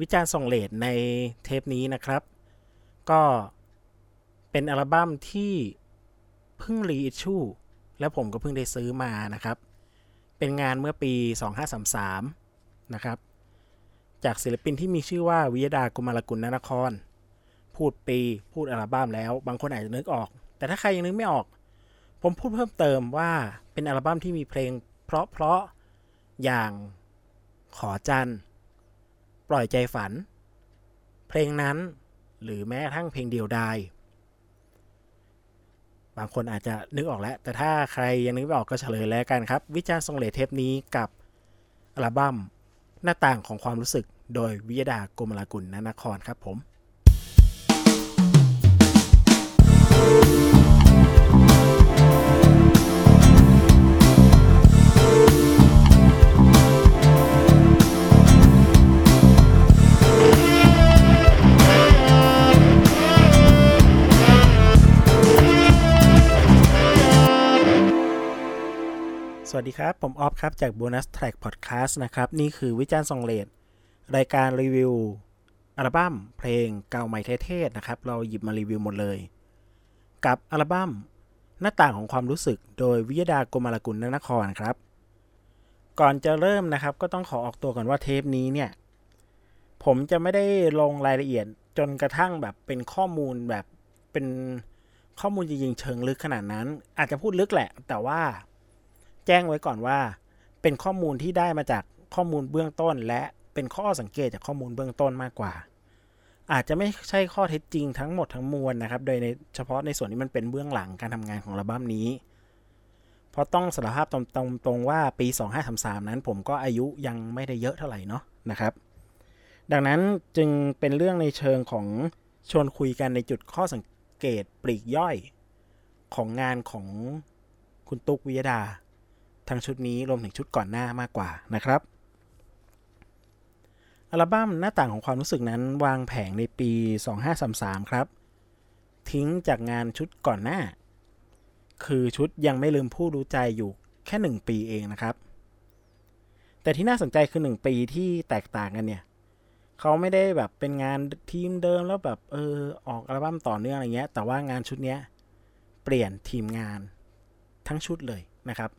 วิจารณ์ส่งเลดในเทปนี้นะครับ ก็เป็นอัลบั้มที่เพิ่งรีอิชชูแล้วผมก็เพิ่งได้ซื้อมานะครับ เป็นงานเมื่อปี 2533 นะครับ จากศิลปินที่มีชื่อว่าวิยดากุมารกุลนนคร พูดปีพูดอัลบั้มแล้ว บางคนอาจจะนึกออก แต่ถ้าใครยังนึกไม่ออก ผมพูดเพิ่มเติมว่าเป็นอัลบั้มที่มีเพลงเพราะๆอย่างขอจันทร์ ปล่อยใจฝัน เพลงนั้นหรือแม้กระทั่งเพลงเดียวดายบางคนอาจจะนึกออกแล้ว แต่ถ้าใครยังนึกไม่ออกก็เฉลยแล้วกันครับ วิจารณ์ทรงเลเทปนี้กับอัลบั้มหน้าต่างของความรู้สึกโดยวิยดากรมลากุลนนครครับผม ครับ ผมออฟครับ จาก Bonus Track Podcast นะครับ นี่คือวิจารณ์ซองเลดรายการรีวิว อัลบั้มเพลงเก่าใหม่เท่ๆนะครับ เราหยิบมารีวิวหมดเลย กับอัลบั้มหน้าต่างของความรู้สึกโดยวิยดากรมารกุลนนครครับ ก่อนจะเริ่มนะครับ ก็ต้องขอออกตัวก่อนว่าเทปนี้เนี่ย ผมจะไม่ได้ลงรายละเอียดจนกระทั่งแบบเป็นข้อมูลแบบเป็นข้อมูลจริงๆเชิงลึกขนาดนั้น อาจจะพูดลึกแหละ แต่ว่า จ้งไว้ก่อนว่า เป็นข้อมูลที่ได้มาจากข้อมูลเบื้องต้น และเป็นข้อสังเกตจากข้อมูลเบื้องต้นมากกว่า อาจจะไม่ใช่ข้อเท็จจริงทั้งหมดทั้งมวลนะครับ โดยในเฉพาะในส่วนที่มันเป็นเบื้องหลังการทำงานของอัลบั้มนี้ เพราะต้องสารภาพตรงๆตรงว่าปี 2533 นั้นผมก็อายุยังไม่ได้เยอะเท่าไหร่เนาะนะครับ ดังนั้นจึงเป็นเรื่องในเชิงของชวนคุยกันในจุดข้อสังเกตปลีกย่อยของงานของคุณตุ๊กวิยดา ทั้งชุดนี้รวมถึงชุดก่อนหน้ามากกว่านะครับ อัลบั้มหน้าต่างของความรู้สึกนั้นวางแผงในปี 2533 ครับ ทิ้งจากงานชุดก่อนหน้า คือชุดยังไม่ลืมผู้รู้ใจอยู่แค่ 1 ปีเองนะครับ แต่ที่น่าสนใจคือ 1 ปีที่แตกต่างกันเนี่ยเขาไม่ได้แบบเป็นงานทีมเดิมแล้วแบบเออออกอัลบั้มต่อเนื่องอะไรเงี้ย แต่ว่างานชุดเนี้ยเปลี่ยนทีมงานทั้งชุดเลยนะครับ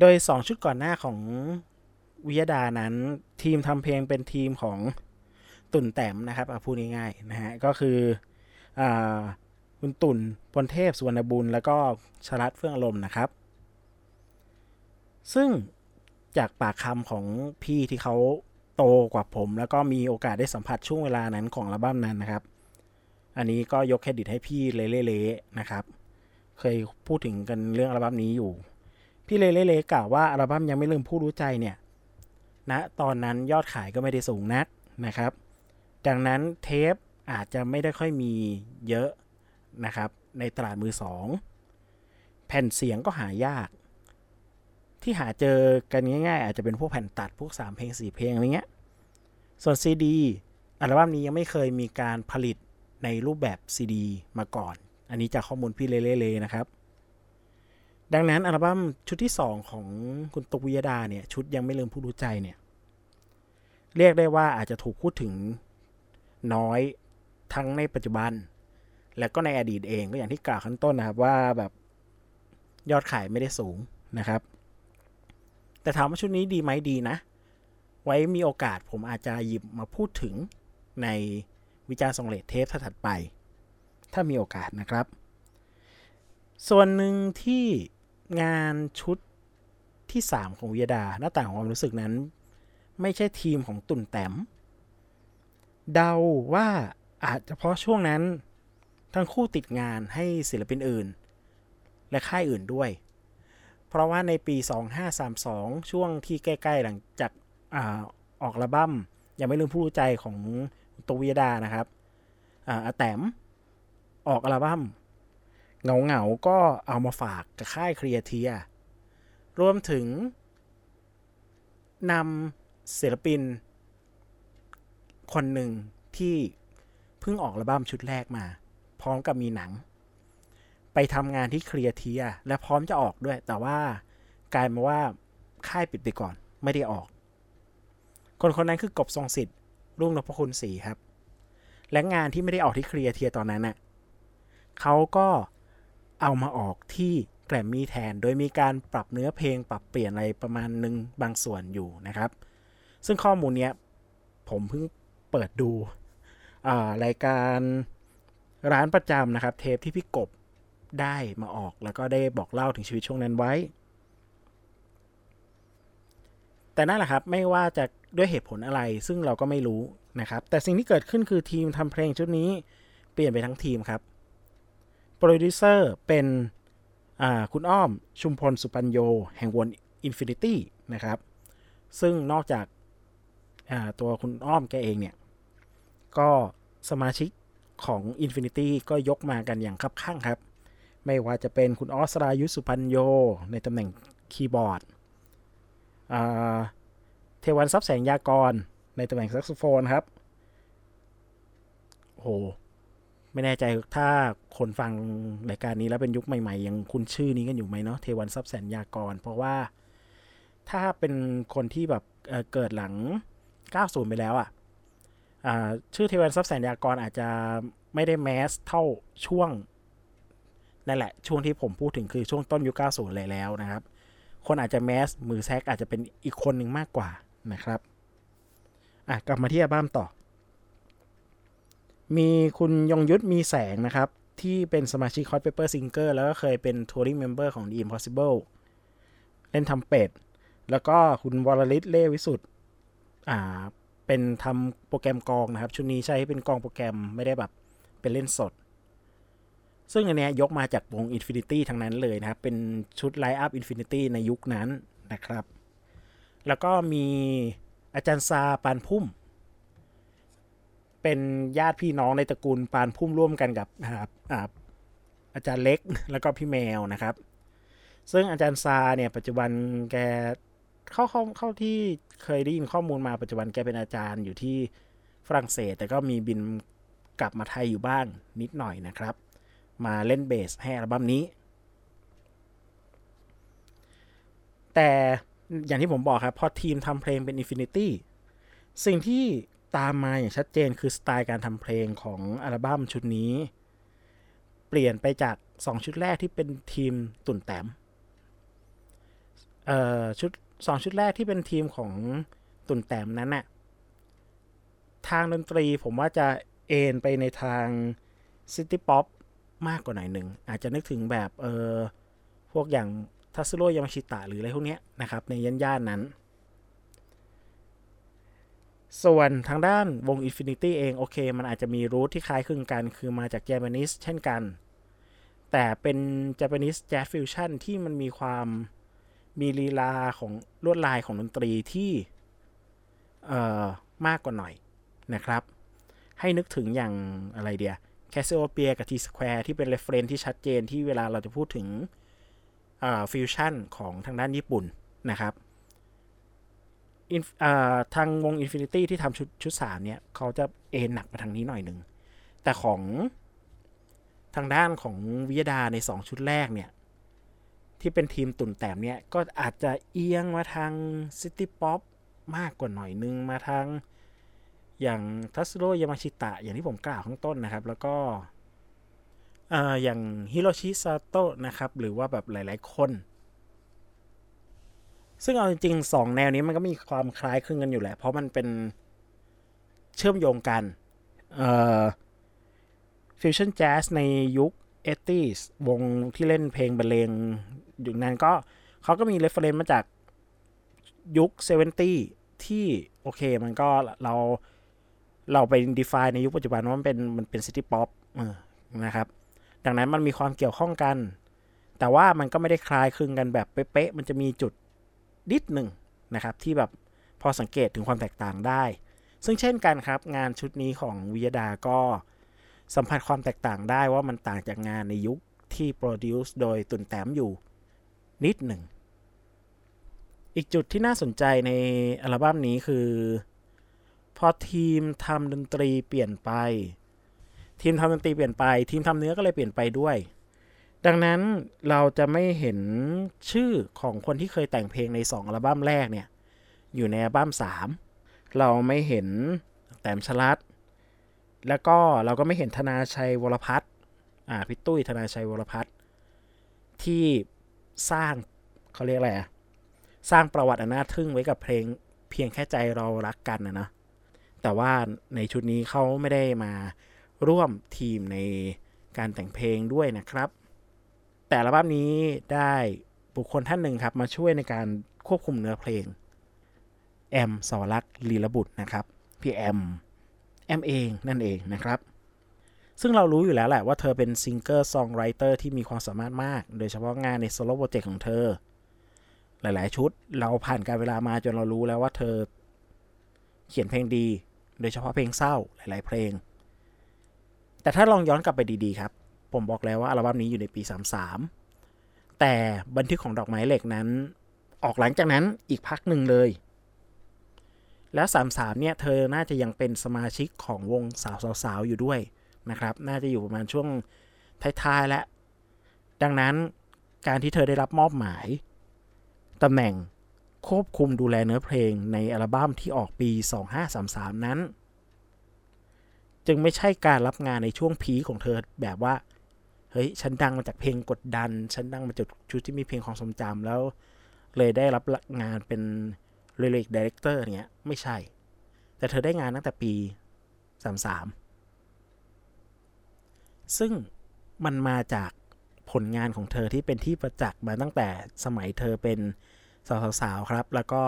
โดย 2 ชุดก่อนหน้าของวิยดานั้น ทีมทำเพลงเป็นทีมของตุ่นแต้มนะครับพูดง่ายๆนะฮะก็คืออคุณตุ่นพลเทพสุวรรณบุญ แล้วก็ชลัดเฟื่องลมนะครับ ซึ่งจากปากคำของพี่ที่เขาโตกว่าผม แล้วก็มีโอกาสได้สัมผัสช่วงเวลานั้นของอัลบั้มนั้นนะครับ อันนี้ก็ยกเครดิตให้พี่เล่ๆนะครับ เคยพูดถึงกันเรื่องอัลบั้มนี้อยู่ พี่เล่เล่กล่าวว่าอัลบั้มยังไม่ลืมผู้รู้ใจเนี่ยณนะตอนนั้นยอดขายก็ไม่ได้สูงนักนะครับ ดังนั้นเทปอาจจะไม่ได้ค่อยมีเยอะนะครับ ในตลาดมือสอง แผ่นเสียงก็หายาก ที่หาเจอกันง่ายๆ อาจจะเป็นพวกแผ่นตัดพวก 3 เพลง 4 เพลงอะไรเงี้ย ส่วนซีดีอัลบั้มนี้ยังไม่เคยมีการผลิตในรูปแบบซีดีมาก่อน อันนี้จากข้อมูลพี่เล่ๆนะครับ ดังนั้นอัลบั้มชุดที่ 2 ของคุณตุกวิยดาเนี่ย ชุดยังไม่ลืมผู้รู้ใจเนี่ย เรียกได้ว่าอาจจะถูกพูดถึงน้อยทั้งในปัจจุบัน และก็ในอดีตเองก็อย่างที่กล่าวข้างต้นนะครับว่าแบบยอดขายไม่ได้สูงนะครับ แต่ถามว่าชุดนี้ดีไหมดีนะ ไว้มีโอกาสผมอาจจะหยิบมาพูดถึงในวิจารณ์ทรงเลทเทปถัดไป ถ้ามีโอกาสนะครับ ส่วนหนึ่งที่ งานชุดที่ 3 ของวิยดา หน้าต่างของความรู้สึกนั้น ไม่ใช่ทีมของตุ่นแต้มเดาว่าอาจจะเพราะช่วงนั้น ทั้งคู่ติดงานให้ศิลปินอื่น และค่ายอื่นด้วย เพราะว่าในปี 2532 ช่วงที่ใกล้ๆหลังจากอาออกอัลบั้มยังไม่ลืมผู้รู้ใจของตัววิยดานะครับอาแต้มออกอัลบั้ม เงาเงาๆก็เอามาฝากกับค่ายเครียเทียรวมถึงนำศิลปิน คนหนึ่งที่เพิ่งออกอัลบั้มชุดแรกมา พร้อมกับมีหนัง ไปทำงานที่เครียเทียและพร้อมจะออกด้วย แต่ว่ากลายมาว่าค่ายปิดไปก่อนไม่ได้ออก คนคนนั้นคือกบทรงสิทธิ์รุ่งนพคุณศรีครับ และงานที่ไม่ได้ออกที่เคลียร์เทียตอนนั้นน่ะเขาก็ เอามาออกที่แกรมมี่แทน โดยมีการปรับเนื้อเพลงปรับเปลี่ยนอะไรประมาณหนึ่งบางส่วนอยู่นะครับ ซึ่งข้อมูลเนี้ยผมเพิ่งเปิดดูรายการร้านประจำนะครับ เทปที่พี่กบได้มาออกแล้วก็ได้บอกเล่าถึงชีวิตช่วงนั้นไว้ แต่นั่นแหละครับไม่ว่าจะด้วยเหตุผลอะไรซึ่งเราก็ไม่รู้นะครับ แต่สิ่งที่เกิดขึ้นคือทีมทำเพลงชุดนี้เปลี่ยนไปทั้งทีมครับ โปรดิวเซอร์เป็นคุณอ้อมชุมพลสุปัญโญ แห่งวง Infinity นะครับ ซึ่งนอกจากตัวคุณอ้อมแกเองเนี่ย ก็สมาชิกของ Infinity ก็ยกมากันอย่างคับคั่งครับ ไม่ว่าจะเป็นคุณอ๊อดสรายุทธสุปัญโญ ในตำแหน่งคีย์บอร์ด เทวัญทรัพย์แสนยากร ในตำแหน่งแซกโซโฟนครับ โห ไม่แน่ใจถ้าคนฟังรายการนี้แล้วเป็นยุคใหม่ๆ ยังคุ้นชื่อนี้กันอยู่ไหมเนาะเทวัญทรัพย์แสนยากร เพราะว่าถ้าเป็นคนที่แบบเกิดหลัง 90 ไปแล้วอะชื่อเทวัญทรัพย์แสนยากรอาจจะไม่ได้ mass เท่าช่วงนั่นแหละ ช่วงที่ผมพูดถึงคือช่วงต้นยุค 90 เลยแล้วนะครับ คนอาจจะแมสมือแซกอาจจะเป็นอีกคนหนึ่งมากกว่านะครับอะกลับมาที่อัลบั้มต่อ มีคุณยงยุทธมีแสงนะครับ ที่เป็นสมาชิก Hot Pepper Singer แล้วก็เคยเป็น Touring Member ของ The Impossible เล่นทำเป็ด แล้วก็คุณวรลิศเล่วิสุทธ์อ่าเป็นทำโปรแกรมกองนะครับ ชุดนี้ใช้เป็นกองโปรแกรมไม่ได้แบบเป็นเล่นสด ซึ่งอันนี้ยกมาจากวง Infinity ทั้งนั้นเลยนะครับ เป็นชุดไลฟ์อัพ Infinity ในยุคนั้นนะครับ แล้วก็มีอาจารย์ซาปานพุ่ม เป็นญาติพี่น้องในตระกูลปานพุ่มร่วมกันกับอาจารย์เล็กแล้วก็พี่แมวนะครับ ซึ่งอาจารย์ซาเนี่ยปัจจุบันแกเข้าเข้าเข้าที่เคยได้ยินข้อมูลมาปัจจุบันแกเป็นอาจารย์อยู่ที่ฝรั่งเศส แต่ก็มีบินกลับมาไทยอยู่บ้างนิดหน่อยนะครับ มาเล่นเบสให้อัลบั้มนี้ แต่อย่างที่ผมบอกครับ พอทีมทำเพลงเป็น Infinity สิ่งที่ ตามมาอย่างชัดเจนคือสไตล์การทำเพลงของอัลบั้มชุดนี้ เปลี่ยนไปจาก 2 ชุดแรกที่เป็นทีมตุ่นแต้มเอ่อชุดสองชุดแรกที่เป็นทีมของตุ่นแต้มนั้นน่ะทางดนตรีผมว่าจะเอนไปในทางซิตี้ป๊อปมากกว่าหน่อยหนึ่ง อาจจะนึกถึงแบบเออพวกอย่างทัสโรยามาชิตะหรืออะไรพวกนี้นะครับ ในย่านย่านนั้น ส่วนทางด้านวง Infinity เองโอเค มันอาจจะมีรูทที่คล้ายคลึงกัน คือมาจาก Japanese เช่นกัน แต่เป็น Japanese Jazz Fusion ที่มันมีความมีลีลาของลวดลายของดนตรีที่เอ่อมากกว่าหน่อยนะครับ ให้นึกถึงอย่างอะไรดีอะ Casiopea กับ T-Square ที่เป็น reference ที่ชัดเจนที่เวลาเราจะพูดถึงฟิวชั่นของทางด้านญี่ปุ่นนะครับ ทางวง Infinity ที่ทำชุดชุดสามเนี่ย เขาจะเอนหนักมาทางนี้หน่อยหนึ่ง แต่ของทางด้านของวิยะดาใน2ชุดแรกเนี่ย ที่เป็นทีมตุ่นแต้มเนี่ย ก็อาจจะเอียงมาทาง city pop มากกว่าหน่อยนึง มาทางอย่างทัตสึโระยามาชิตะ อย่างที่ผมกล่าวข้างต้นนะครับ แล้วก็อย่างฮิโรชิซาโตะนะครับ หรือว่าแบบหลาย ๆ คน ซึ่งเอาจริงๆสองแนวนี้มันก็มีความคล้ายคลึงกันอยู่แหละ เพราะมันเป็นเชื่อมโยงกันเอ่อ fusion jazz ในยุค 80s วงที่เล่นเพลงบรรเลงอยู่นั้นก็เขาก็มี reference มาจากยุค70ที่โอเคมันก็เราเราไป define ในยุคปัจจุบันว่ามันเป็นมันเป็น city pop นะครับ ดังนั้นมันมีความเกี่ยวข้องกัน แต่ว่ามันก็ไม่ได้คล้ายคลึงกันแบบเป๊ะๆมันจะมีจุด นิดหนึ่งนะครับ ที่แบบพอสังเกตถึงความแตกต่างได้ ซึ่งเช่นกันครับงานชุดนี้ของวิยดาก็สัมผัสความแตกต่างได้ว่ามันต่างจากงานในยุคที่โปรดิวซ์โดยตุนแต้มอยู่นิดหนึ่ง อีกจุดที่น่าสนใจในอัลบั้มนี้คือ พอทีมทำดนตรีเปลี่ยนไป ทีมทำดนตรีเปลี่ยนไป ทีมทำเนื้อก็เลยเปลี่ยนไปด้วย ดังนั้นเราจะไม่เห็นชื่อของคนที่เคยแต่งเพลงใน2อัลบั้มแรกเนี่ย อยู่ในอัลบั้ม3 เราไม่เห็นแต้มชลัด แล้วก็เราก็ไม่เห็นธนาชัยวรพัฒน์อ่าพี่ตุ้ยธนาชัยวรพัฒน์ที่สร้างเขาเรียกอะไรอะสร้างประวัติอันน่าทึ่งไว้กับเพลงเพียงแค่ใจเรารักกันนะนะแต่ว่าในชุดนี้เขาไม่ได้มาร่วมทีมในการแต่งเพลงด้วยนะครับ แต่อัลบั้มนี้ได้บุคคลท่านหนึ่งครับ มาช่วยในการควบคุมเนื้อเพลง แอม เสาวลักษณ์ลีละบุตรนะครับ พี่แอม แอมเองนั่นเองนะครับ ซึ่งเรารู้อยู่แล้วแหละว่าเธอเป็น singer-songwriter ที่มีความสามารถมาก โดยเฉพาะงานใน solo project ของเธอ หลายๆ ชุดเราผ่านการเวลามาจนเรารู้แล้วว่าเธอ เขียนเพลงดี โดยเฉพาะเพลงเศร้าหลาย ๆ เพลง แต่ถ้าลองย้อนกลับไปดี ๆ ครับ ผมบอกแล้วว่าอัลบั้มนี้อยู่ในปี 33 แต่บันทึกของดอกไม้เหล็กนั้น ออกหลังจากนั้นอีกพักหนึ่งเลย แล้ว33 เนี่ย เธอน่าจะยังเป็นสมาชิกของวงสาวๆอยู่ด้วยนะครับ น่าจะอยู่ประมาณช่วงท้ายๆแล้วดังนั้นการที่เธอได้รับมอบหมายตำแหน่งควบคุมดูแลเนื้อเพลงในอัลบั้มที่ออกปี 2533 นั้น จึงไม่ใช่การรับงานในช่วงพีของเธอแบบว่า เฮ้ยฉันดังมาจากเพลงกดดัน ฉันดังมาจากชุดที่มีเพลงของสมจำแล้ว เลยได้รับงานเป็นเรลิกดีเรคเตอร์เนี้ย ไม่ใช่ แต่เธอได้งานตั้งแต่ปี33ซึ่งมันมาจากผลงานของเธอที่เป็นที่ประจักษ์มาตั้งแต่สมัยเธอเป็นสาวๆครับ แล้วก็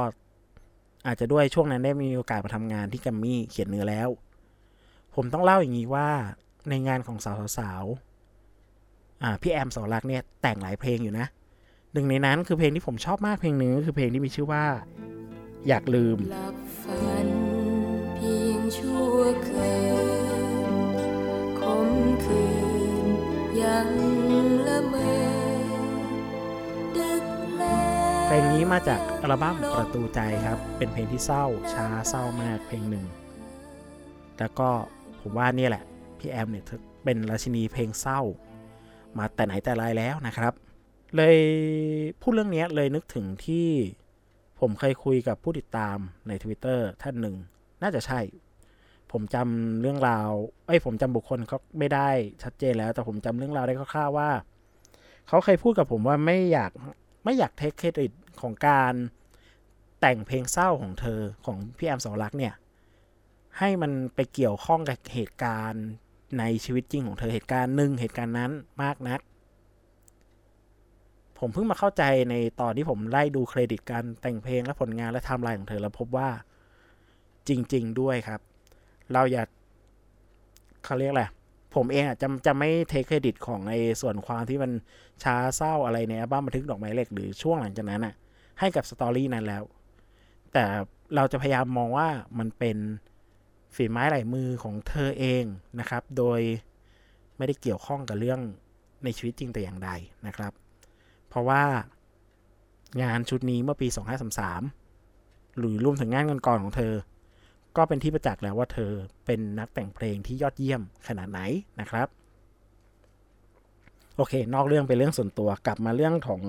อาจจะด้วยช่วงนั้นได้มีโอกาสมาทำงานที่กัมมี่เขียนเนื้อแล้ว ผมต้องเล่าอย่างนี้ว่าในงานของสาวๆอ่า พี่แอมสอรักเนี่ยแต่งหลายเพลงอยู่นะ หนึ่งในนั้นคือเพลงที่ผมชอบมากเพลงหนึ่งก็คือเพลงที่มีชื่อว่า อยากลืมหลับฝันเพียงชั่วคืนคมคืนยังละเมอดึกแล้วเพลงนี้มาจากอัลบั้มประตูใจครับ เป็นเพลงที่เศร้าช้าเศร้ามากเพลงหนึ่งแล้วก็ผมว่านี่แหละพี่แอมเนี่ยเธอเป็นราชินีเพลงเศร้า มาแต่ไหนแต่ไรแล้วนะครับ เลยพูดเรื่องนี้เลยนึกถึงที่ผมเคยคุยกับผู้ติดตามใน Twitter ท่านหนึ่ง น่าจะใช่ ผมจำเรื่องราวเอ้ยผมจำบุคคลเขาไม่ได้ชัดเจนแล้ว แต่ผมจำเรื่องราวได้คร่าวๆว่า เขาเคยพูดกับผมว่าไม่อยากไม่อยากเทคเครดิตของการแต่งเพลงเศร้าของเธอของพี่แอมสองรักเนี่ย ให้มันไปเกี่ยวข้องกับเหตุการณ์ ในชีวิตจริงของเธอเหตุการณ์หนึ่งเหตุการณ์นั้นมากนัก ผมเพิ่งมาเข้าใจในตอนที่ผมไล่ดูเครดิตการแต่งเพลงและผลงานและไทม์ไลน์ของเธอแล้วพบว่าจริง ๆ ด้วยครับ เราอย่าเขาเรียกอะไรผมเองอะจะจะไม่ take credit ของในส่วนความที่มันช้าเศร้าอะไรในอัลบั้มบันทึกดอกไม้เหล็กหรือช่วงหลังจากนั้นอะ ให้กับ story นั้นแล้ว แต่เราจะพยายามมองว่ามันเป็น ฝีไม้ลายมือของเธอเองนะครับ โดยไม่ได้เกี่ยวข้องกับเรื่องในชีวิตจริงแต่อย่างใดนะครับ เพราะว่างานชุดนี้เมื่อปี 2533 หรือรวมถึงงานก่อนๆของเธอ ก็เป็นที่ประจักษ์แล้วว่าเธอเป็นนักแต่งเพลงที่ยอดเยี่ยมขนาดไหนนะครับ โอเค นอกเรื่องไปเรื่องส่วนตัวกลับมาเรื่องของ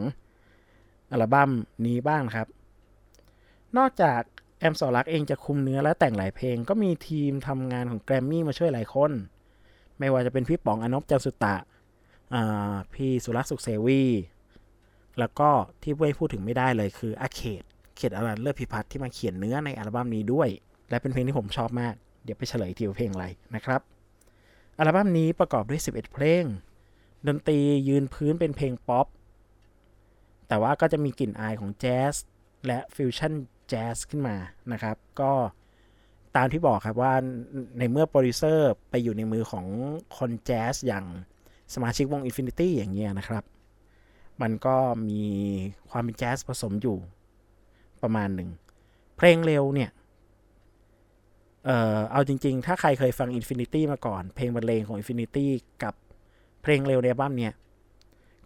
อัลบั้มนี้บ้างครับ นอกจาก แอมสอรักเองจะคุมเนื้อและแต่งหลายเพลง ก็มีทีมทำงานของแกรมมี่มาช่วยหลายคน ไม่ว่าจะเป็นพี่ป๋องอรรณพ จันสุตะพี่สุรักษ์สุขเสวี แล้วก็ที่ไม่พูดถึงไม่ได้เลยคืออาเขต เขตอรัญ เลิศพิพัฒน์ที่มาเขียนเนื้อในอัลบั้มนี้ด้วย และเป็นเพลงที่ผมชอบมาก เดี๋ยวไปเฉลยทีว่าเพลงอะไรนะครับ อัลบั้มนี้ประกอบด้วย 11 เพลง ดนตรียืนพื้นเป็นเพลงป๊อป แต่ว่าก็จะมีกลิ่นอายของแจ๊สและ fusion jazz ขึ้นมานะครับ ก็ตามที่บอกครับว่าในเมื่อโปรดิวเซอร์ไปอยู่ในมือของคนแจ๊สอย่างสมาชิกวง Infinity อย่างเงี้ยนะครับ มันก็มีความเป็นแจ๊สผสมอยู่ประมาณหนึ่ง เพลงเร็วเนี่ย เอ่อ เอาจริง ๆ ถ้าใครเคยฟัง Infinity มาก่อน เพลงบรรเลงของ Infinity กับเพลงเร็วในอัลบั้มเนี่ย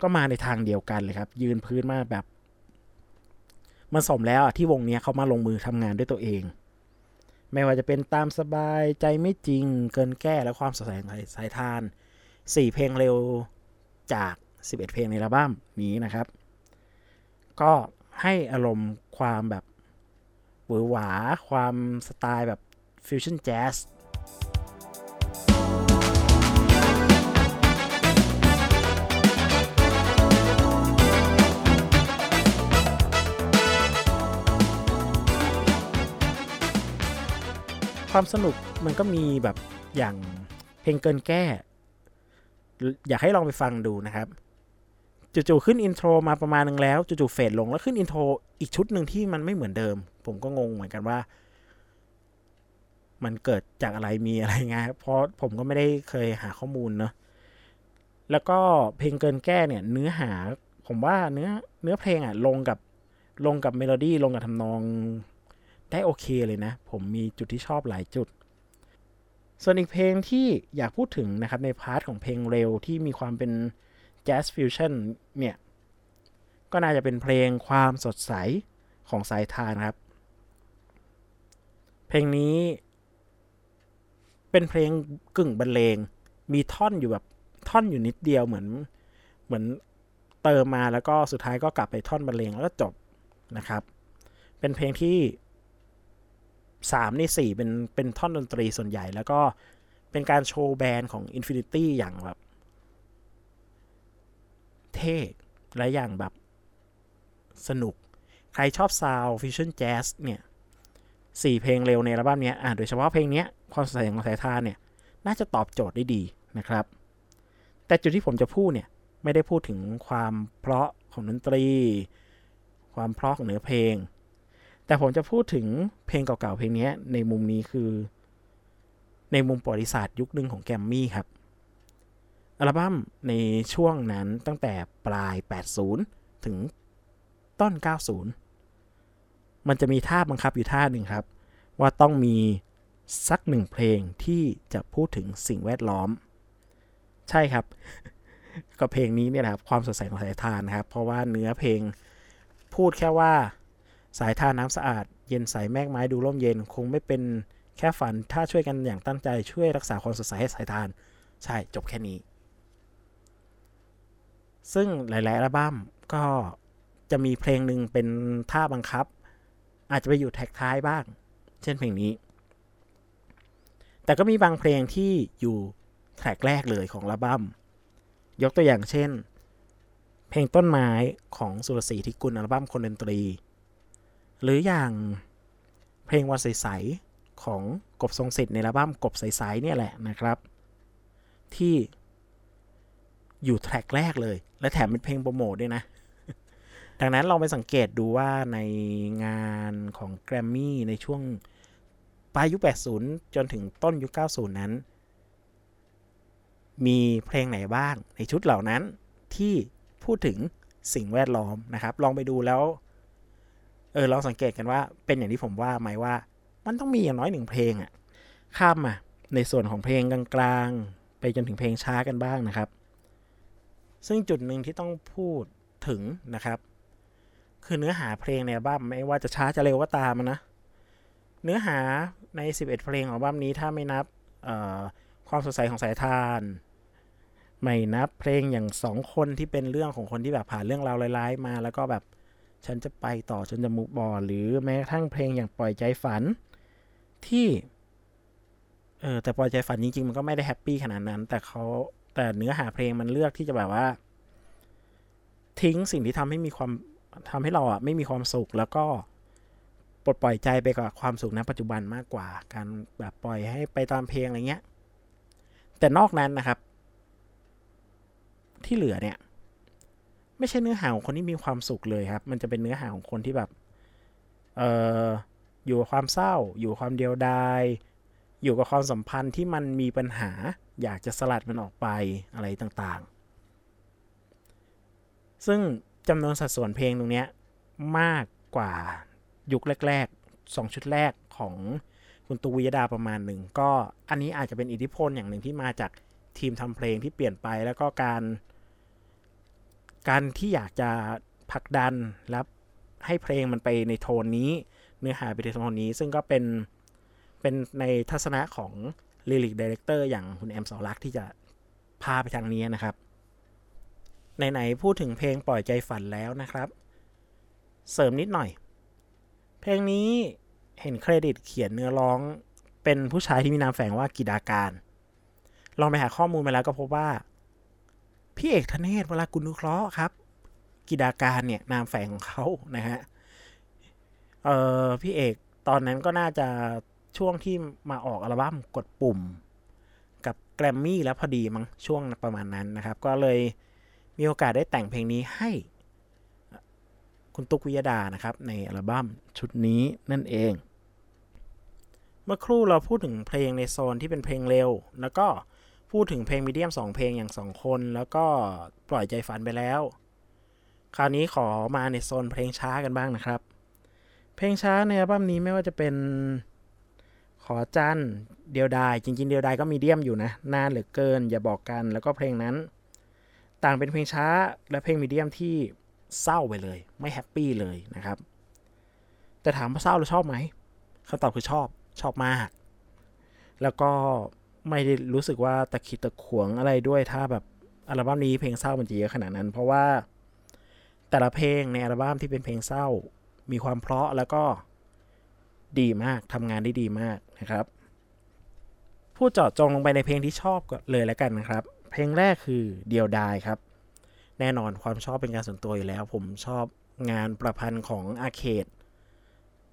ก็มาในทางเดียวกันเลยครับ ยืนพื้นมาแบบ มันสมแล้วอะที่วงเนี้ยเขามาลงมือทำงานด้วยตัวเอง ไม่ว่าจะเป็นตามสบายใจไม่จริงเกินแก้และความสดใสของสายทาน 4 เพลงเร็วจาก 11 เพลงในอัลบั้มนี้นะครับ ก็ให้อารมณ์ความแบบหวือหวา ความสไตล์แบบฟิวชั่นแจ๊ส ความสนุกมันก็มีแบบอย่างเพลงเกินแก้ อยากให้ลองไปฟังดูนะครับจู่ๆขึ้น intro มาประมาณนึงแล้วจู่ๆ fade ลงแล้วขึ้น intro อีกชุดหนึ่งที่มันไม่เหมือนเดิม ผมก็งงเหมือนกันว่า มันเกิดจากอะไรมีอะไรไงเพราะผมก็ไม่ได้เคยหาข้อมูลเนาะแล้วก็เพลงเกินแก้เนี่ย เนื้อหา ผมว่าเนื้อเนื้อเพลงอะลงกับลงกับเมโลดี้ลงกับทำนอง ได้โอเคเลยนะ ผมมีจุดที่ชอบหลายจุด ส่วนอีกเพลงที่อยากพูดถึงนะครับ ใน part ของเพลงเร็วที่มีความเป็น jazz fusion เนี่ย ก็น่าจะเป็นเพลงความสดใสของสายธารครับ เพลงนี้ เป็นเพลงกึ่งบรรเลง มีท่อนอยู่แบบท่อนอยู่นิดเดียวเหมือนเหมือนเติมมาแล้วก็สุดท้ายก็กลับไปท่อนบรรเลงแล้วก็จบนะครับ เป็นเพลงที่ สามในสี่เป็นเป็นท่อนดนตรีส่วนใหญ่ แล้วก็เป็นการโชว์ band ของ Infinity อย่างแบบ เท่และอย่างแบบสนุก ใครชอบ sound fusion jazz เนี่ยสี่เพลงเร็วในอัลบั้มนี้อ่าโดยเฉพาะเพลงนี้ความสดใสของสายธารเนี่ยน่าจะตอบโจทย์ได้ดีนะครับ แต่จุดที่ผมจะพูดเนี่ยไม่ได้พูดถึงความเพราะของดนตรี ความเพราะของเนื้อเพลง แต่ผมจะพูดถึงเพลงเก่าๆเพลงนี้ในมุมนี้คือ ในมุมประวัติศาสตร์ยุคหนึ่งของแกมมี่ครับ อัลบั้มในช่วงนั้นตั้งแต่ปลาย 80 ถึงต้น 90 มันจะมีท่าบังคับอยู่ท่าหนึ่งครับ ว่าต้องมีสักหนึ่งเพลงที่จะพูดถึงสิ่งแวดล้อม ใช่ครับ ก็เพลงนี้เนี่ยนะครับความสดใสของสายทานนะครับ เพราะว่าเนื้อเพลงพูดแค่ว่า สายท่าน้ำสะอาด เย็นใสแมกไม้ดูร่มเย็น คงไม่เป็นแค่ฝันถ้าช่วยกันอย่างตั้งใจช่วยรักษาความสดใสให้สายทาน ใช่จบแค่นี้ ซึ่งหลายๆอัลบั้มก็จะมีเพลงหนึ่งเป็นท่าบังคับ อาจจะไปอยู่แท็กท้ายบ้าง เช่นเพลงนี้ แต่ก็มีบางเพลงที่อยู่แท็กแรกเลยของอัลบั้มยกตัวอย่างเช่น เพลงต้นไม้ของสุรศรีทิกุลอัลบั้มคนดนตรี หรืออย่างเพลงวันใสๆของกบทรงสิทธิ์ในอัลบั้มกบใสๆเนี่ยแหละนะครับ ที่อยู่แทร็กแรกเลย และแถมเป็นเพลงโปรโมทด้วยนะ ดังนั้นเราไปสังเกตดูว่าในงานของแกรมมี่ในช่วงปลายยุค 80 จนถึงต้นยุค 90 นั้น มีเพลงไหนบ้างในชุดเหล่านั้นที่พูดถึงสิ่งแวดล้อมนะครับ ลองไปดูแล้ว เออลองสังเกตกันว่าเป็นอย่างที่ผมว่าไหมว่า มันต้องมีอย่างน้อยหนึ่งเพลงอะข้ามมาในส่วนของเพลงกลางๆ ไปจนถึงเพลงช้ากันบ้างนะครับ ซึ่งจุดหนึ่งที่ต้องพูดถึงนะครับ คือเนื้อหาเพลงในอัลบั้มไม่ว่าจะช้าจะเร็วก็ตามนะ เนื้อหาใน 11 เพลงของอัลบั้มนี้ถ้าไม่นับความสดใสของสายทาน ไม่นับเพลงอย่างสองคนที่เป็นเรื่องของคนที่แบบผ่านเรื่องราวร้ายๆมา แล้วก็แบบ ฉันจะไปต่อฉันจะมุกบอลหรือแม้กระทั่งเพลงอย่างปล่อยใจฝันที่เออแต่ปล่อยใจฝันจริงๆมันก็ไม่ได้แฮปปี้ขนาดนั้น แต่เขาแต่เนื้อหาเพลงมันเลือกที่จะแบบว่า ทิ้งสิ่งที่ทำให้มีความทำให้เราอะไม่มีความสุขแล้วก็ปลดปล่อยใจไปกับความสุขในปัจจุบันมากกว่า การแบบปล่อยให้ไปตามเพลงอะไรเงี้ย แต่นอกนั้นนะครับ ที่เหลือเนี่ย ไม่ใช่เนื้อหาของคนที่มีความสุขเลยครับ มันจะเป็นเนื้อหาของคนที่แบบ เอออยู่กับความเศร้า อยู่ความเดียวดาย อยู่กับความสัมพันธ์ที่มันมีปัญหา อยากจะสลัดมันออกไปอะไรต่างๆ ซึ่งจำนวนสัดส่วนเพลงตรงนี้มากกว่ายุคแรกๆสองชุดแรกของคุณตูวิยดาประมาณหนึ่ง ก็อันนี้อาจจะเป็นอิทธิพลอย่างหนึ่งที่มาจากทีมทำเพลงที่เปลี่ยนไปแล้วก็การ การที่อยากจะผลักดันและให้เพลงมันไปในโทนนี้ เนื้อหาไปในโทนนี้ ซึ่งก็เป็นเป็นในทัศนะของ lyric director อย่างคุณแอมสอรักที่จะพาไปทางนี้นะครับไหนๆพูดถึงเพลงปล่อยใจฝันแล้วนะครับ เสริมนิดหน่อย เพลงนี้เห็นเครดิตเขียนเนื้อร้องเป็นผู้ชายที่มีนามแฝงว่ากิดาการ ลองไปหาข้อมูลมาแล้วก็พบว่า พี่เอกธเนศเวลากุลนุเคราะห์ครับ กิดาการเนี่ยนามแฝงของเขานะฮะเออพี่เอกตอนนั้นก็น่าจะช่วงที่มาออกอัลบั้มกดปุ่ม กับแกรมมี่แล้วพอดีมั้งช่วงประมาณนั้นนะครับ ก็เลยมีโอกาสได้แต่งเพลงนี้ให้คุณตุ๊กวิยดานะครับ ในอัลบั้มชุดนี้นั่นเอง เมื่อครู่เราพูดถึงเพลงในโซนที่เป็นเพลงเร็ว แล้วก็ พูดถึงเพลงมีเดียม2เพลงอย่าง2คน แล้วก็ปล่อยใจฝันไปแล้ว คราวนี้ขอมาในโซนเพลงช้ากันบ้างนะครับ เพลงช้าในอัลบั้มนี้ไม่ว่าจะเป็นขอจันเดียวดายจริง ๆ เดียวดายก็มีเดียมอยู่นะนานเหลือเกิน อย่าบอกกันแล้วก็เพลงนั้น ต่างเป็นเพลงช้าและเพลงมีเดียมที่เศร้าไปเลย ไม่แฮปปี้เลยนะครับ แต่ถามว่าเศร้าหรือชอบไหมคำตอบคือชอบชอบมาก แล้วก็ ไม่ได้รู้สึกว่าตะขิดตะขวงอะไรด้วยถ้าแบบอัลบั้มนี้เพลงเศร้ามันจะเยอะขนาดนั้น เพราะว่าแต่ละเพลงในอัลบั้มที่เป็นเพลงเศร้า มีความเพราะแล้วก็ดีมากทำงานได้ดีมากนะครับ พูดเจาะจงลงไปในเพลงที่ชอบก็เลยแล้วกันนะครับ เพลงแรกคือเดียวดายครับ แน่นอนความชอบเป็นการส่วนตัวอยู่แล้ว ผมชอบงานประพันธ์ของอาเคด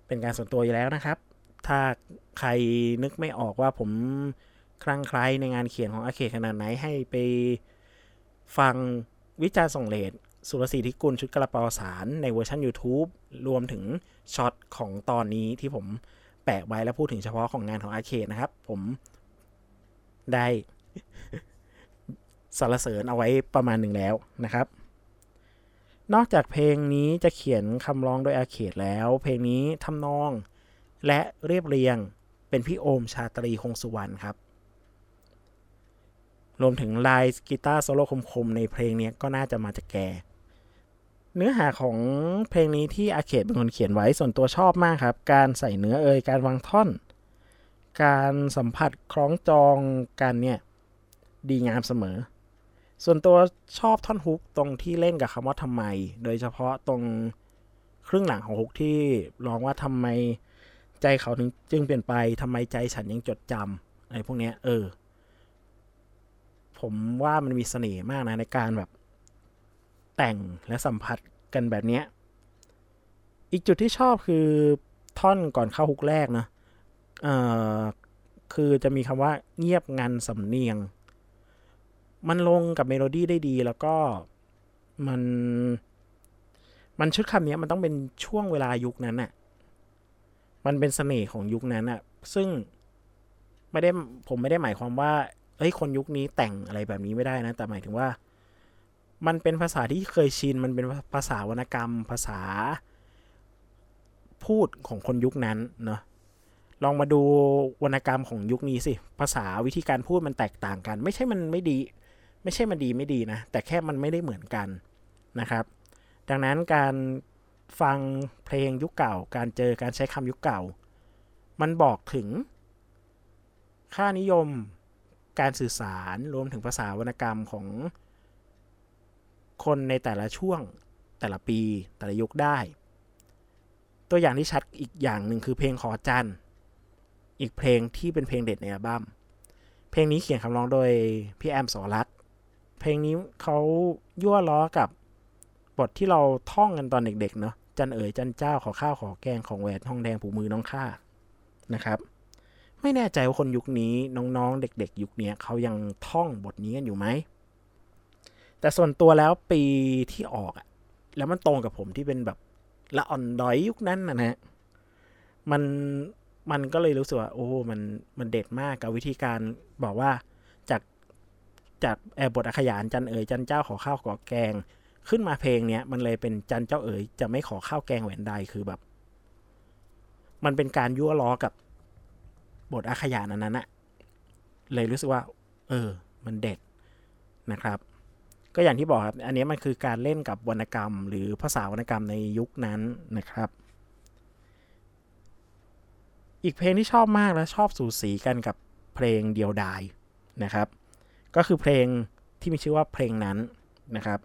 เป็นการส่วนตัวอยู่แล้วนะครับ ถ้าใครนึกไม่ออกว่าผม คลั่งไคล้ในงานเขียนของอาเคขนาดไหนให้ไปฟังวิจารณ์ส่งเลดสุรศรีธิกุลชุดกระเป๋าสารในเวอร์ชัน YouTube รวมถึงช็อตของตอนนี้ที่ผมแปะไว้แล้วพูดถึงเฉพาะของงานของอาเคนะครับ ผมได้สรรเสริญเอาไว้ประมาณหนึ่งแล้วนะครับ นอกจากเพลงนี้จะเขียนคำร้องโดยอาเคดแล้ว เพลงนี้ทำนอง และเรียบเรียงเป็นพี่โอมชาตรีคงสุวรรณครับ รวมถึงลายกีตาร์โซโล่คมๆในเพลงนี้ก็น่าจะมาจากแก เนื้อหาของเพลงนี้ที่อาเคดเป็นคนเขียนไว้ส่วนตัวชอบมากครับ การใส่เนื้อเอยการวางท่อน การสัมผัสคล้องจองกันเนี่ย ดีงามเสมอ ส่วนตัวชอบท่อนฮุกตรงที่เล่นกับคำว่าทำไม โดยเฉพาะตรงครึ่งหลังของฮุกที่ร้องว่าทำไมใจเขาถึงจึงเปลี่ยนไปทำไมใจฉันยังจดจำอะไรพวกเนี้ยเออ ผมว่ามันมีเสน่ห์มากนะในการแบบ แต่งและสัมผัสกันแบบเนี้ยอีกจุดที่ชอบคือท่อนก่อนเข้าฮุกแรกเนาะเอ่อคือจะมีคำว่าเงียบงันสำเนียง มันลงกับเมโลดี้ได้ดีแล้วก็มัน มันชุดคำนี้มันต้องเป็นช่วงเวลายุคนั้นอะมันเป็นเสน่ห์ของยุคนั้นอะซึ่งไม่ได้ผมไม่ได้หมายความว่า เอ้ยคนยุคนี้แต่งอะไรแบบนี้ไม่ได้นะ แต่หมายถึงว่า มันเป็นภาษาที่เคยชิน มันเป็นภาษาวรรณกรรม ภาษา พูดของคนยุคนั้นเนาะลองมาดูวรรณกรรมของยุคนี้สิ ภาษาวิธีการพูดมันแตกต่างกัน ไม่ใช่มันไม่ดี ไม่ใช่มันดีไม่ดีนะ แต่แค่มันไม่ได้เหมือนกันนะครับ ดังนั้นการฟังเพลงยุคเก่า การเจอการใช้คำยุคเก่า มันบอกถึงค่านิยม การสื่อสารรวมถึงภาษาวรรณกรรมของคนในแต่ละช่วงแต่ละปีแต่ละยุคได้ ตัวอย่างที่ชัดอีกอย่างหนึ่งคือเพลงขอจันอีกเพลงที่เป็นเพลงเด็ดในอัลบั้มเพลงนี้เขียนคำร้องโดยพี่แอมสอรัตเพลงนี้เขายั่วล้อกับบทที่เราท่องกันตอนเด็กๆเนาะจันเอ๋ยจันเจ้าขอข้าวขอแกงของแหวนทองแดงผูมือน้องข้านะครับ ไม่แน่ใจว่าคนยุคนี้น้องๆ เด็กๆ ยุคนี้เขายังท่องบทนี้กันอยู่ไหม แต่ส่วนตัวแล้วปีที่ออกอะแล้วมันตรงกับผมที่เป็นแบบละอ่อนดอยยุคนั้นนะฮะมันมันก็เลยรู้สึกว่า โอ้มันมันเด็ดมากกับวิธีการบอกว่าจากจากแอบบทอขยานจันเอ๋ยจันเจ้าขอข้าวขอแกง ขึ้นมาเพลงเนี้ยมันเลยเป็นจันเจ้าเอ๋ยจะไม่ขอข้าวแกงแหวนใดคือแบบ มันเป็นการยั่วล้อกับ บทอักขยานอันนั้นอะเลยรู้สึกว่า เออ มันเด็ดนะครับ ก็อย่างที่บอกครับ อันนี้มันคือการเล่นกับวรรณกรรม หรือภาษาวรรณกรรมในยุคนั้นนะครับ อีกเพลงที่ชอบมากและชอบสูสีกันกับเพลงเดียวดายนะครับ ก็คือเพลงที่มีชื่อว่าเพลงนั้นนะครับ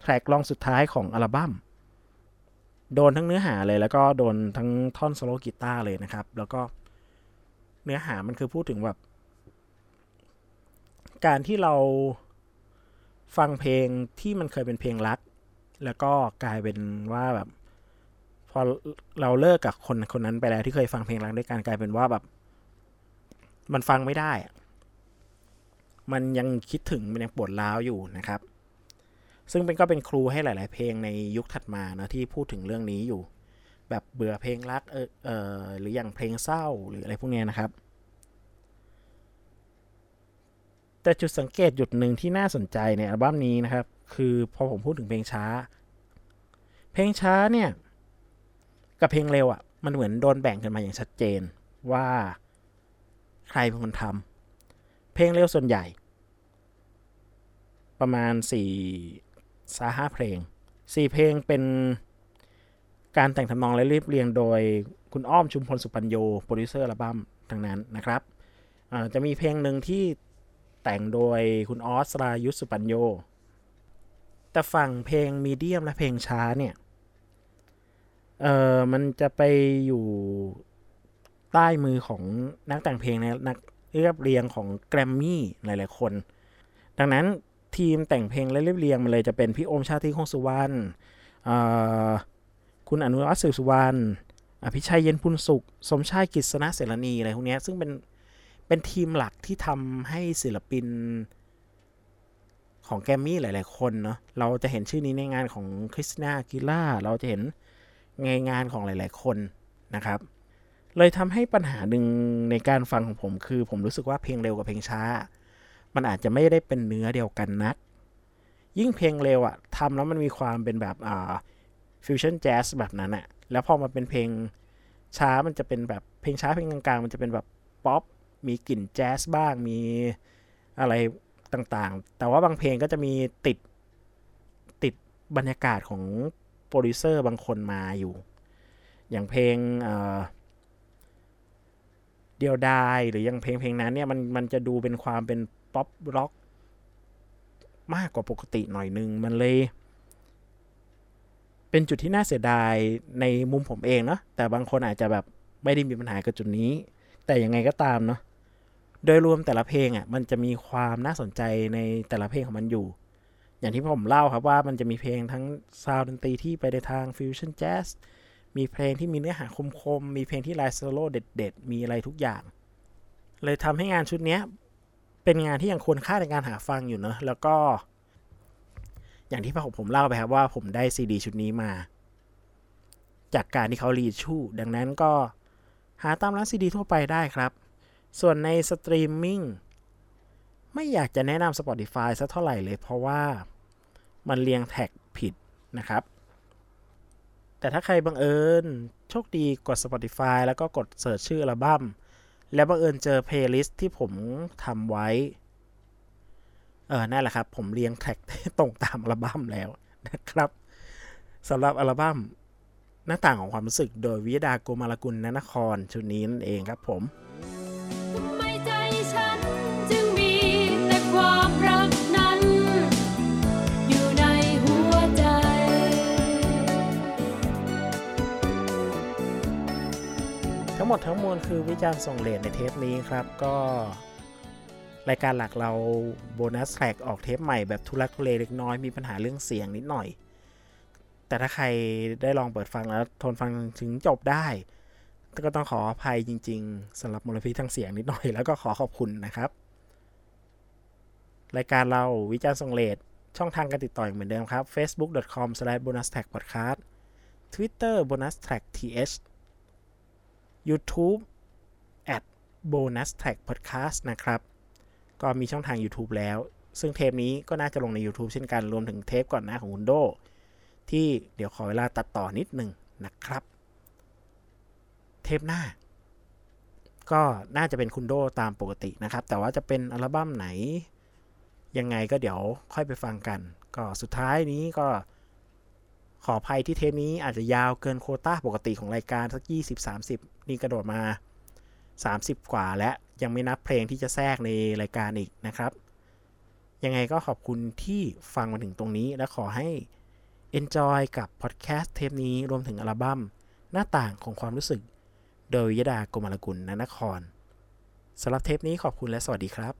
แทร็กลองสุดท้ายของอัลบั้มโดนทั้งเนื้อหาเลยแล้วก็โดนทั้งท่อนโซโลกีตาร์เลยนะครับ แล้วก็ เนื้อหามันคือพูดถึงแบบ การที่เราฟังเพลงที่มันเคยเป็นเพลงรัก แล้วก็กลายเป็นว่าแบบ พอเราเลิกกับคนคนนั้นไปแล้วที่เคยฟังเพลงรักด้วยกันกลายเป็นว่าแบบ มันฟังไม่ได้มันยังคิดถึงมันยังปวดร้าวอยู่นะครับ ซึ่งเป็นก็เป็นครูให้หลาย ๆ เพลงในยุคถัดมานะที่พูดถึงเรื่องนี้อยู่ แบบเบื่อเพลงรักเออเออหรืออย่างเพลงเศร้าหรืออะไรพวกนี้นะครับ แต่จุดสังเกตจุดหนึ่งที่น่าสนใจในอัลบั้มนี้นะครับ คือพอผมพูดถึงเพลงช้า เพลงช้าเนี่ย กับเพลงเร็วอะ่ะมันเหมือนโดนแบ่งกันมาอย่างชัดเจนว่าใครเป็นคนทำเพลงเร็วส่วนใหญ่ ประมาณสี่สาห้าเพลงสี่เพลงเป็น การแต่งทำนองและเรียบเรียงโดยคุณอ้อมชุมพลสุปัญโญโปรดิวเซอร์อัลบั้มทั้งนั้นนะครับจะมีเพลงหนึ่งที่แต่งโดยคุณออสรายุทธ สุปัญโญ แต่ฝั่งเพลง medium และเพลงช้าเนี่ย เออมันจะไปอยู่ใต้มือของนักแต่งเพลงในนักเรียบเรียงของแกรมมี่หลาย ๆ คน ดังนั้นทีมแต่งเพลงและเรียบเรียงมันเลยจะเป็นพี่โอมชาติคงสุวรรณ คุณอนุรักษ์สืบสุวรรณอภิชัยเย็นพุนสุข สมชายกิษณะเสรณีอะไรพวกนี้ซึ่งเป็นเป็นทีมหลักที่ทำให้ศิลปินของแกมมี่หลาย ๆ คนเนาะเราจะเห็นชื่อนี้ในงานของคริสตินากิล่าเราจะเห็นในงานของหลาย ๆ คนนะครับ เลยทำให้ปัญหาหนึ่งในการฟังของผมคือ ผมรู้สึกว่าเพลงเร็วกับเพลงช้า มันอาจจะไม่ได้เป็นเนื้อเดียวกันนัก ยิ่งเพลงเร็วอะทำแล้วมันมีความเป็นแบบอ่า fusion jazz แบบนั้นอะแล้วพอมาเป็นเพลงช้ามันจะเป็นแบบเพลงช้าเพลงกลางๆ มันจะเป็นแบบป๊อปมีกลิ่นแจ๊สบ้างมีอะไรต่างๆ แต่ว่าบางเพลงก็จะมีติดติดบรรยากาศของโปรดิวเซอร์บางคนมาอยู่ อย่างเพลงเดียวดายหรือยังเพลงเพลงนั้นเนี่ยมันมันจะดูเป็นความเป็นป๊อปร็อกมากกว่าปกติหน่อยนึง มันเลย เป็นจุดที่น่าเสียดายในมุมผมเองเนาะแต่บางคนอาจจะแบบไม่ได้มีปัญหากับจุดนี้ แต่ยังไงก็ตามเนาะโดยรวมแต่ละเพลงอะมันจะมีความน่าสนใจในแต่ละเพลงของมันอยู่ อย่างที่ผมเล่าครับว่ามันจะมีเพลงทั้ง sound ดนตรีที่ไปในทาง fusion jazz มีเพลงที่มีเนื้อหาคมๆมีเพลงที่ line solo เด็ด ๆ มีอะไรทุกอย่าง เลยทำให้งานชุดนี้เป็นงานที่ยังควรค่าในการหาฟังอยู่เนอะแล้วก็ อย่างที่ผมเล่าไปครับว่าผมได้ซีดีชุดนี้มา จากการที่เขา reissue ดังนั้นก็หาตามร้านซีดีทั่วไปได้ครับ ส่วนในสตรีมมิ่งไม่อยากจะแนะนำ Spotify สักเท่าไหร่เลย เพราะว่ามันเรียง track ผิดนะครับ แต่ถ้าใครบังเอิญโชคดีกด Spotify แล้วก็กด search ชื่ออัลบั้มแล้วบังเอิญเจอ playlist ที่ผมทำไว้ เออนั่นแหละครับ ผมเรียง trackตรงตามอัลบั้มแล้วนะครับสำหรับอัลบั้มหน้าต่างของความรู้สึกโดยวิยดาโกมาลกุลนนครชุดนี้นั่นเองครับผมหมดทั้งมวลคือวิจารณ์ส่งเลทในเทปนี้ครับ ก็ รายการหลักเราโบนัสแทร็กออกเทปใหม่แบบทุลักทุเลเล็กน้อยมีปัญหาเรื่องเสียงนิดหน่อย แต่ถ้าใครได้ลองเปิดฟังแล้วทนฟังถึงจบได้ ก็ต้องขออภัยจริง ๆสำหรับมลพิษทางเสียงนิดหน่อย แล้วก็ขอขอบคุณนะครับ รายการเราวิจารณ์ส่งเลทช่องทางการติดต่อเหมือนเดิมครับ facebook.com/bonustrackpodcast twitter bonustrackth YouTube at bonus track podcast นะครับ ก็มีช่องทาง YouTube แล้ว ซึ่งเทปนี้ก็น่าจะลงใน YouTube เช่นกันรวมถึงเทปก่อนหน้าของคุณโดที่เดี๋ยวขอเวลาตัดต่อนิดหนึ่งนะครับ เทปหน้า ก็น่าจะเป็นคุณโดตามปกตินะครับ แต่ว่าจะเป็นอัลบั้มไหน ยังไงก็เดี๋ยวค่อยไปฟังกัน ก็สุดท้ายนี้ก็ขออภัยที่เทปนี้อาจจะยาวเกินโคต้าปกติของรายการสัก 20-30 นี่กระโดดมา 30 กว่าและ ยังไม่นับเพลงที่จะแทรกในรายการอีกนะครับ ยังไงก็ขอบคุณที่ฟังมาถึงตรงนี้ และขอให้ Enjoy กับพอดแคสต์เทปนี้รวมถึงอัลบั้มหน้าต่างของความรู้สึก โดยยดากรมลกุลนนครสำหรับเทปนี้ขอบคุณและสวัสดีครับ